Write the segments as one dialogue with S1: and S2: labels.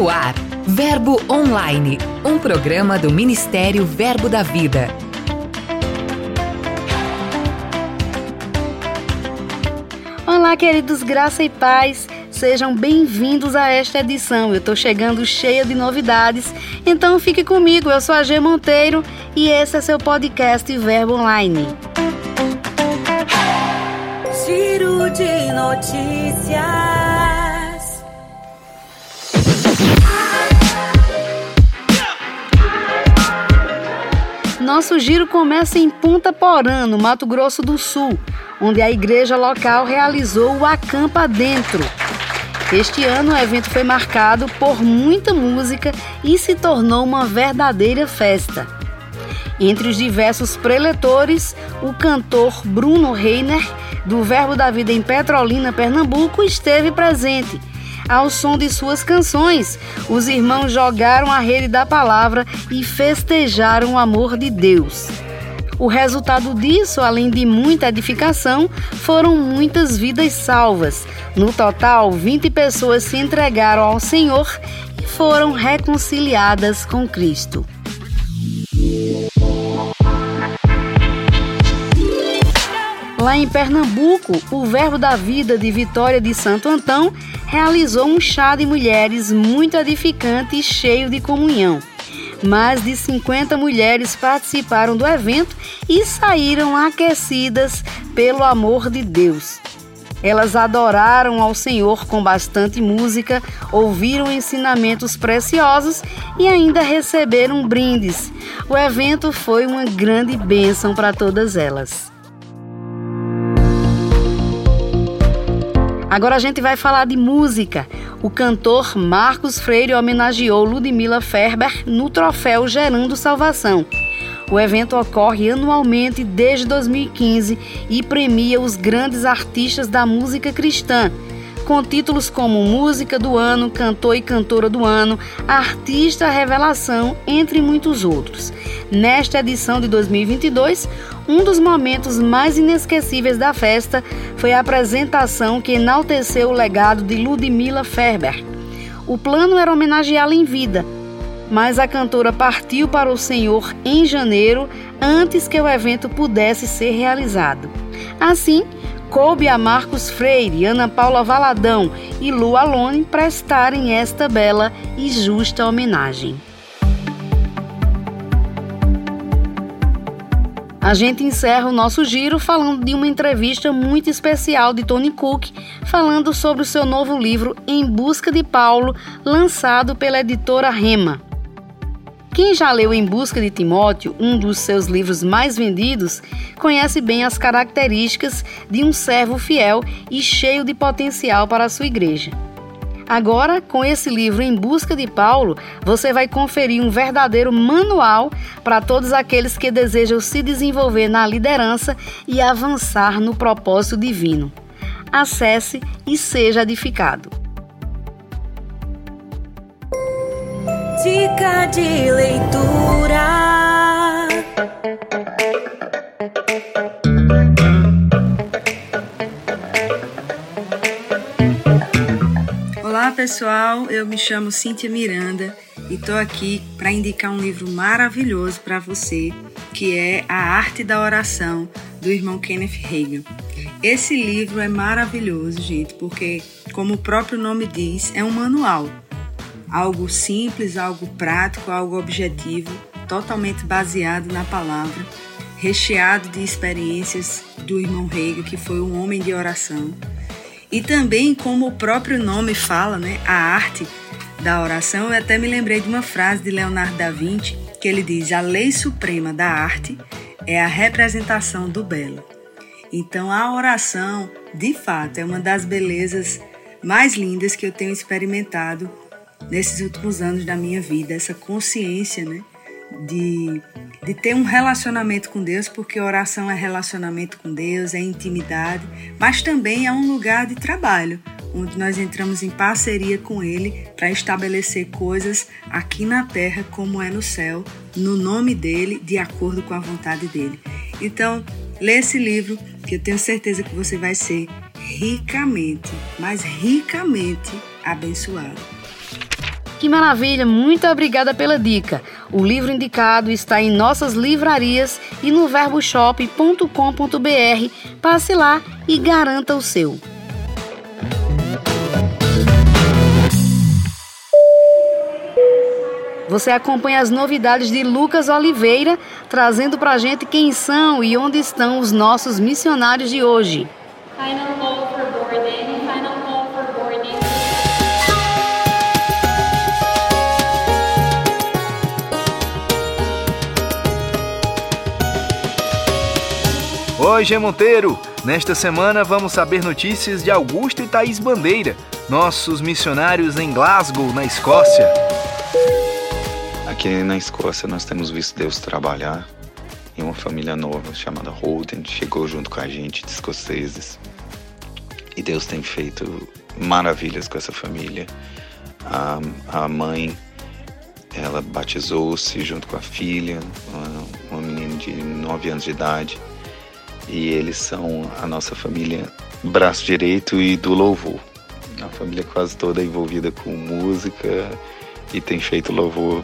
S1: No ar, Verbo Online, um programa do Ministério Verbo da Vida.
S2: Olá, queridos, graça e paz. Sejam bem-vindos a esta edição. Eu estou chegando cheia de novidades, então fique comigo. Eu sou a G Monteiro e esse é seu podcast Verbo Online.
S3: Giro de notícias.
S2: Nosso giro começa em Punta Porã, no Mato Grosso do Sul, onde a igreja local realizou o Acampa Dentro. Este ano o evento foi marcado por muita música e se tornou uma verdadeira festa. Entre os diversos preletores, o cantor Bruno Reiner, do Verbo da Vida em Petrolina, Pernambuco, esteve presente ao som de suas canções, os irmãos jogaram a rede da palavra e festejaram o amor de Deus. O resultado disso, além de muita edificação, foram muitas vidas salvas. No total, 20 pessoas se entregaram ao Senhor e foram reconciliadas com Cristo. Lá em Pernambuco, o Verbo da Vida de Vitória de Santo Antão realizou um chá de mulheres muito edificante e cheio de comunhão. Mais de 50 mulheres participaram do evento e saíram aquecidas pelo amor de Deus. Elas adoraram ao Senhor com bastante música, ouviram ensinamentos preciosos e ainda receberam brindes. O evento foi uma grande bênção para todas elas. Agora a gente vai falar de música. O cantor Marcos Freire homenageou Ludmila Ferber no troféu Gerando Salvação. O evento ocorre anualmente desde 2015 e premia os grandes artistas da música cristã com títulos como Música do Ano, Cantor e Cantora do Ano, Artista Revelação, entre muitos outros. Nesta edição de 2022, um dos momentos mais inesquecíveis da festa foi a apresentação que enalteceu o legado de Ludmilla Ferber. O plano era homenageá-la em vida, mas a cantora partiu para o Senhor em janeiro, antes que o evento pudesse ser realizado. Assim, coube a Marcos Freire, Ana Paula Valadão e Lu Alone prestarem esta bela e justa homenagem. A gente encerra o nosso giro falando de uma entrevista muito especial de Tony Cook, falando sobre o seu novo livro Em Busca de Paulo, lançado pela editora Rema. Quem já leu Em Busca de Timóteo, um dos seus livros mais vendidos, conhece bem as características de um servo fiel e cheio de potencial para a sua igreja. Agora, com esse livro Em Busca de Paulo, você vai conferir um verdadeiro manual para todos aqueles que desejam se desenvolver na liderança e avançar no propósito divino. Acesse e seja edificado.
S3: Dica de leitura.
S4: Pessoal, eu me chamo Cíntia Miranda e estou aqui para indicar um livro maravilhoso para você, que é A Arte da Oração, do irmão Kenneth Hagin. Esse livro é maravilhoso, gente, porque, como o próprio nome diz, é um manual algo simples, algo prático, algo objetivo, totalmente baseado na palavra, recheado de experiências do irmão Hegel, que foi um homem de oração. E também, como o próprio nome fala, né, a arte da oração, eu até me lembrei de uma frase de Leonardo da Vinci, que ele diz: "A lei suprema da arte é a representação do belo". Então, a oração, de fato, é uma das belezas mais lindas que eu tenho experimentado nesses últimos anos da minha vida, essa consciência, né? De, de ter um relacionamento com Deus, porque oração é relacionamento com Deus, é intimidade, mas também é um lugar de trabalho, onde nós entramos em parceria com Ele para estabelecer coisas aqui na terra como é no céu, no nome dEle, de acordo com a vontade dEle. Então, lê esse livro, que eu tenho certeza que você vai ser ricamente, mas ricamente abençoado.
S2: Que maravilha, muito obrigada pela dica. O livro indicado está em nossas livrarias e no verboshop.com.br. Passe lá e garanta o seu. Você acompanha as novidades de Lucas Oliveira, trazendo para a gente quem são e onde estão os nossos missionários de hoje. Final
S5: Oi, G Monteiro! Nesta semana vamos saber notícias de Augusto e Thaís Bandeira, nossos missionários em Glasgow, na Escócia.
S6: Aqui na Escócia nós temos visto Deus trabalhar em uma família nova chamada Holden, chegou junto com a gente de escoceses. E Deus tem feito maravilhas com essa família. A, a mãe, ela batizou-se junto com a filha, uma, uma menina de 9 anos de idade. E eles são a nossa família braço direito e do louvor. A família quase toda envolvida com música e tem feito louvor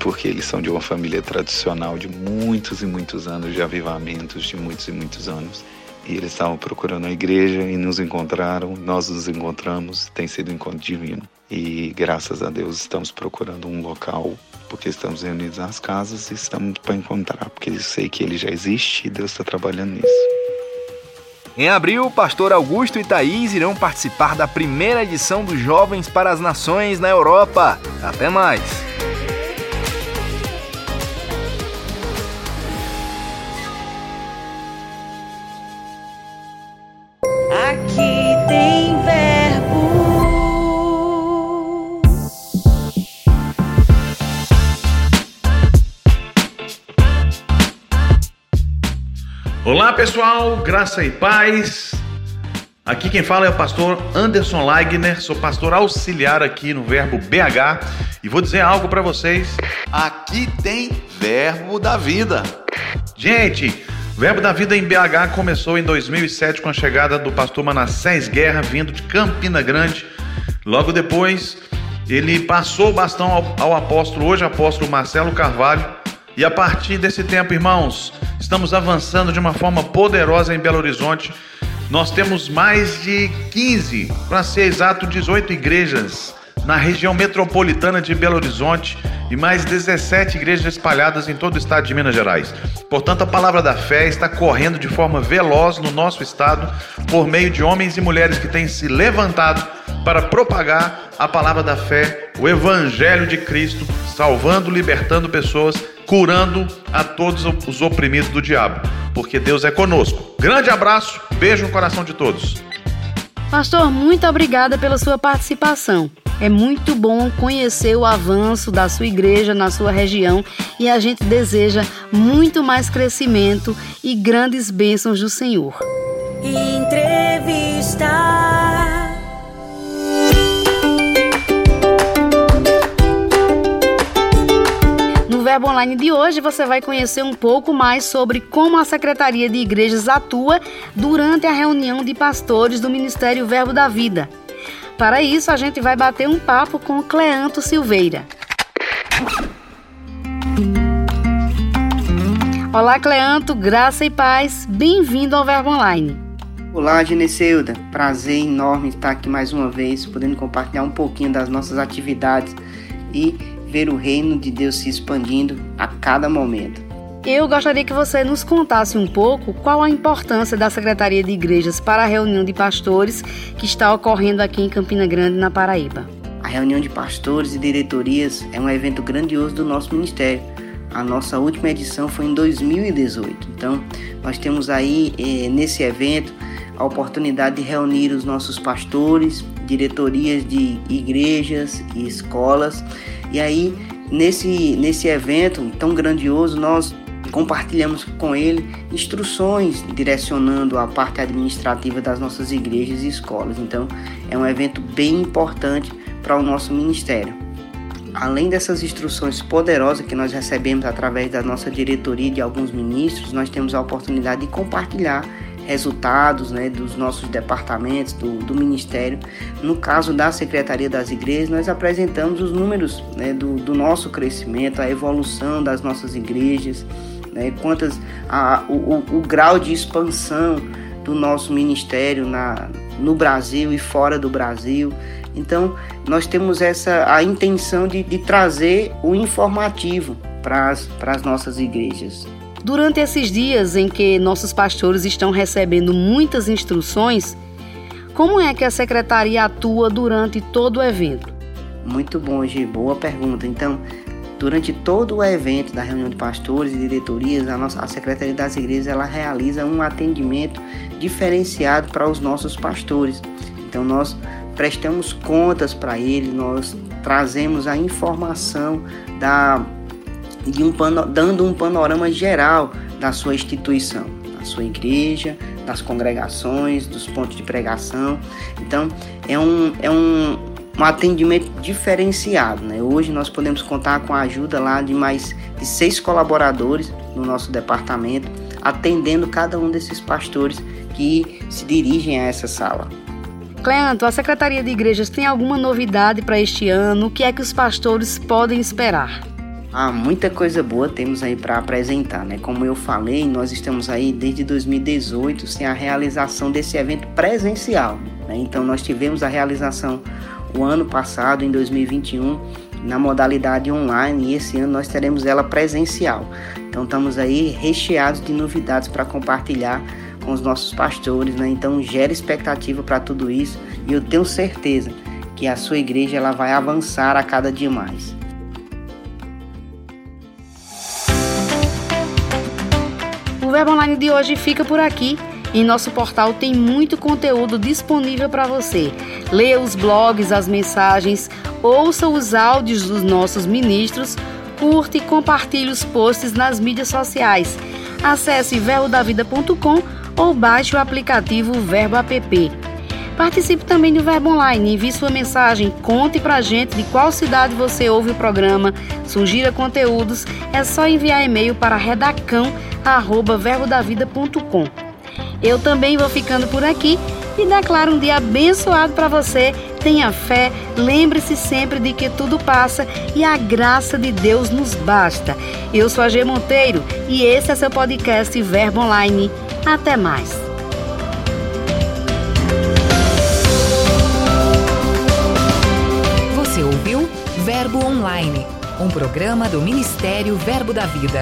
S6: porque eles são de uma família tradicional de muitos e muitos anos, de avivamentos de muitos e muitos anos. E eles estavam procurando a igreja e nos encontraram, nós nos encontramos, tem sido um encontro divino. E graças a Deus estamos procurando um local, porque estamos reunidos nas casas e estamos para encontrar, porque eu sei que ele já existe e Deus está trabalhando nisso.
S5: Em abril, o pastor Augusto e Thaís irão participar da primeira edição dos Jovens para as Nações na Europa. Até mais!
S7: Pessoal, graça e paz. Aqui quem fala é o pastor Anderson Leigner, sou pastor auxiliar aqui no Verbo BH e vou dizer algo para vocês.
S8: Aqui tem Verbo da Vida.
S7: Gente, Verbo da Vida em BH começou em 2007 com a chegada do pastor Manassés Guerra, vindo de Campina Grande. Logo depois, ele passou o bastão ao, ao apóstolo, hoje apóstolo Marcelo Carvalho. E a partir desse tempo, irmãos, estamos avançando de uma forma poderosa em Belo Horizonte. Nós temos mais de 15, para ser exato, 18 igrejas na região metropolitana de Belo Horizonte e mais 17 igrejas espalhadas em todo o estado de Minas Gerais. Portanto, a palavra da fé está correndo de forma veloz no nosso estado por meio de homens e mulheres que têm se levantado para propagar a palavra da fé, o evangelho de Cristo, salvando, libertando pessoas, curando a todos os oprimidos do diabo, porque Deus é conosco. Grande abraço, beijo no coração de todos.
S2: Pastor, muito obrigada pela sua participação. É muito bom conhecer o avanço da sua igreja na sua região e a gente deseja muito mais crescimento e grandes bênçãos do Senhor. Entrevista Online de hoje você vai conhecer um pouco mais sobre como a Secretaria de Igrejas atua durante a reunião de pastores do Ministério Verbo da Vida. Para isso, a gente vai bater um papo com Cleanto Silveira. Olá, Cleanto, graça e paz. Bem-vindo ao Verbo Online.
S9: Olá, Geneceuda. Prazer enorme estar aqui mais uma vez, podendo compartilhar um pouquinho das nossas atividades e ver o reino de Deus se expandindo a cada momento.
S2: Eu gostaria que você nos contasse um pouco qual a importância da Secretaria de Igrejas para a reunião de pastores que está ocorrendo aqui em Campina Grande, na Paraíba.
S9: A reunião de pastores e diretorias é um evento grandioso do nosso ministério. A nossa última edição foi em 2018. Então, nós temos aí eh, nesse evento a oportunidade de reunir os nossos pastores, diretorias de igrejas e escolas e aí, nesse, nesse evento tão grandioso, nós compartilhamos com ele instruções direcionando a parte administrativa das nossas igrejas e escolas. Então, é um evento bem importante para o nosso ministério. Além dessas instruções poderosas que nós recebemos através da nossa diretoria de alguns ministros, nós temos a oportunidade de compartilhar resultados né, dos nossos departamentos, do, do, Ministério. No caso da Secretaria das Igrejas, nós apresentamos os números né, do, do, nosso crescimento, a evolução das nossas igrejas, né, quantas, a, o, o, o, grau de expansão do nosso ministério na, no Brasil e fora do Brasil. Então, nós temos essa a intenção de, de trazer o informativo para as nossas igrejas.
S2: Durante esses dias em que nossos pastores estão recebendo muitas instruções, como é que a secretaria atua durante todo o evento?
S9: Muito bom, Gi, boa pergunta. Então, durante todo o evento da reunião de pastores e diretorias, a, nossa, a Secretaria das Igrejas ela realiza um atendimento diferenciado para os nossos pastores. Então, nós prestamos contas para eles, nós trazemos a informação da de um dando um panorama geral da sua instituição, da sua igreja, das congregações, dos pontos de pregação. Então, é um, é um, um atendimento diferenciado. Né? Hoje nós podemos contar com a ajuda lá de mais de seis colaboradores no nosso departamento, atendendo cada um desses pastores que se dirigem a essa sala.
S2: Cleanto, a Secretaria de Igrejas tem alguma novidade para este ano? O que é que os pastores podem esperar?
S9: Ah, muita coisa boa temos aí para apresentar, né? Como eu falei, nós estamos aí desde 2018 sem a realização desse evento presencial. Né? Então nós tivemos a realização o ano passado, em 2021, na modalidade online e esse ano nós teremos ela presencial. Então estamos aí recheados de novidades para compartilhar com os nossos pastores, né? Então gera expectativa para tudo isso e eu tenho certeza que a sua igreja ela vai avançar a cada dia mais.
S2: Verbo Online de hoje fica por aqui. Em nosso portal tem muito conteúdo disponível para você. Leia os blogs, as mensagens, ouça os áudios dos nossos ministros, curte e compartilhe os posts nas mídias sociais. Acesse verbodavida.com ou baixe o aplicativo Verbo App. Participe também do Verbo Online, envie sua mensagem, conte pra gente de qual cidade você ouve o programa, sugira conteúdos, é só enviar e-mail para redacão@verbodavida.com. Eu também vou ficando por aqui e declaro um dia abençoado para você. Tenha fé, lembre-se sempre de que tudo passa e a graça de Deus nos basta. Eu sou a G Monteiro e esse é seu podcast Verbo Online. Até mais.
S1: Verbo Online, um programa do Ministério Verbo da Vida.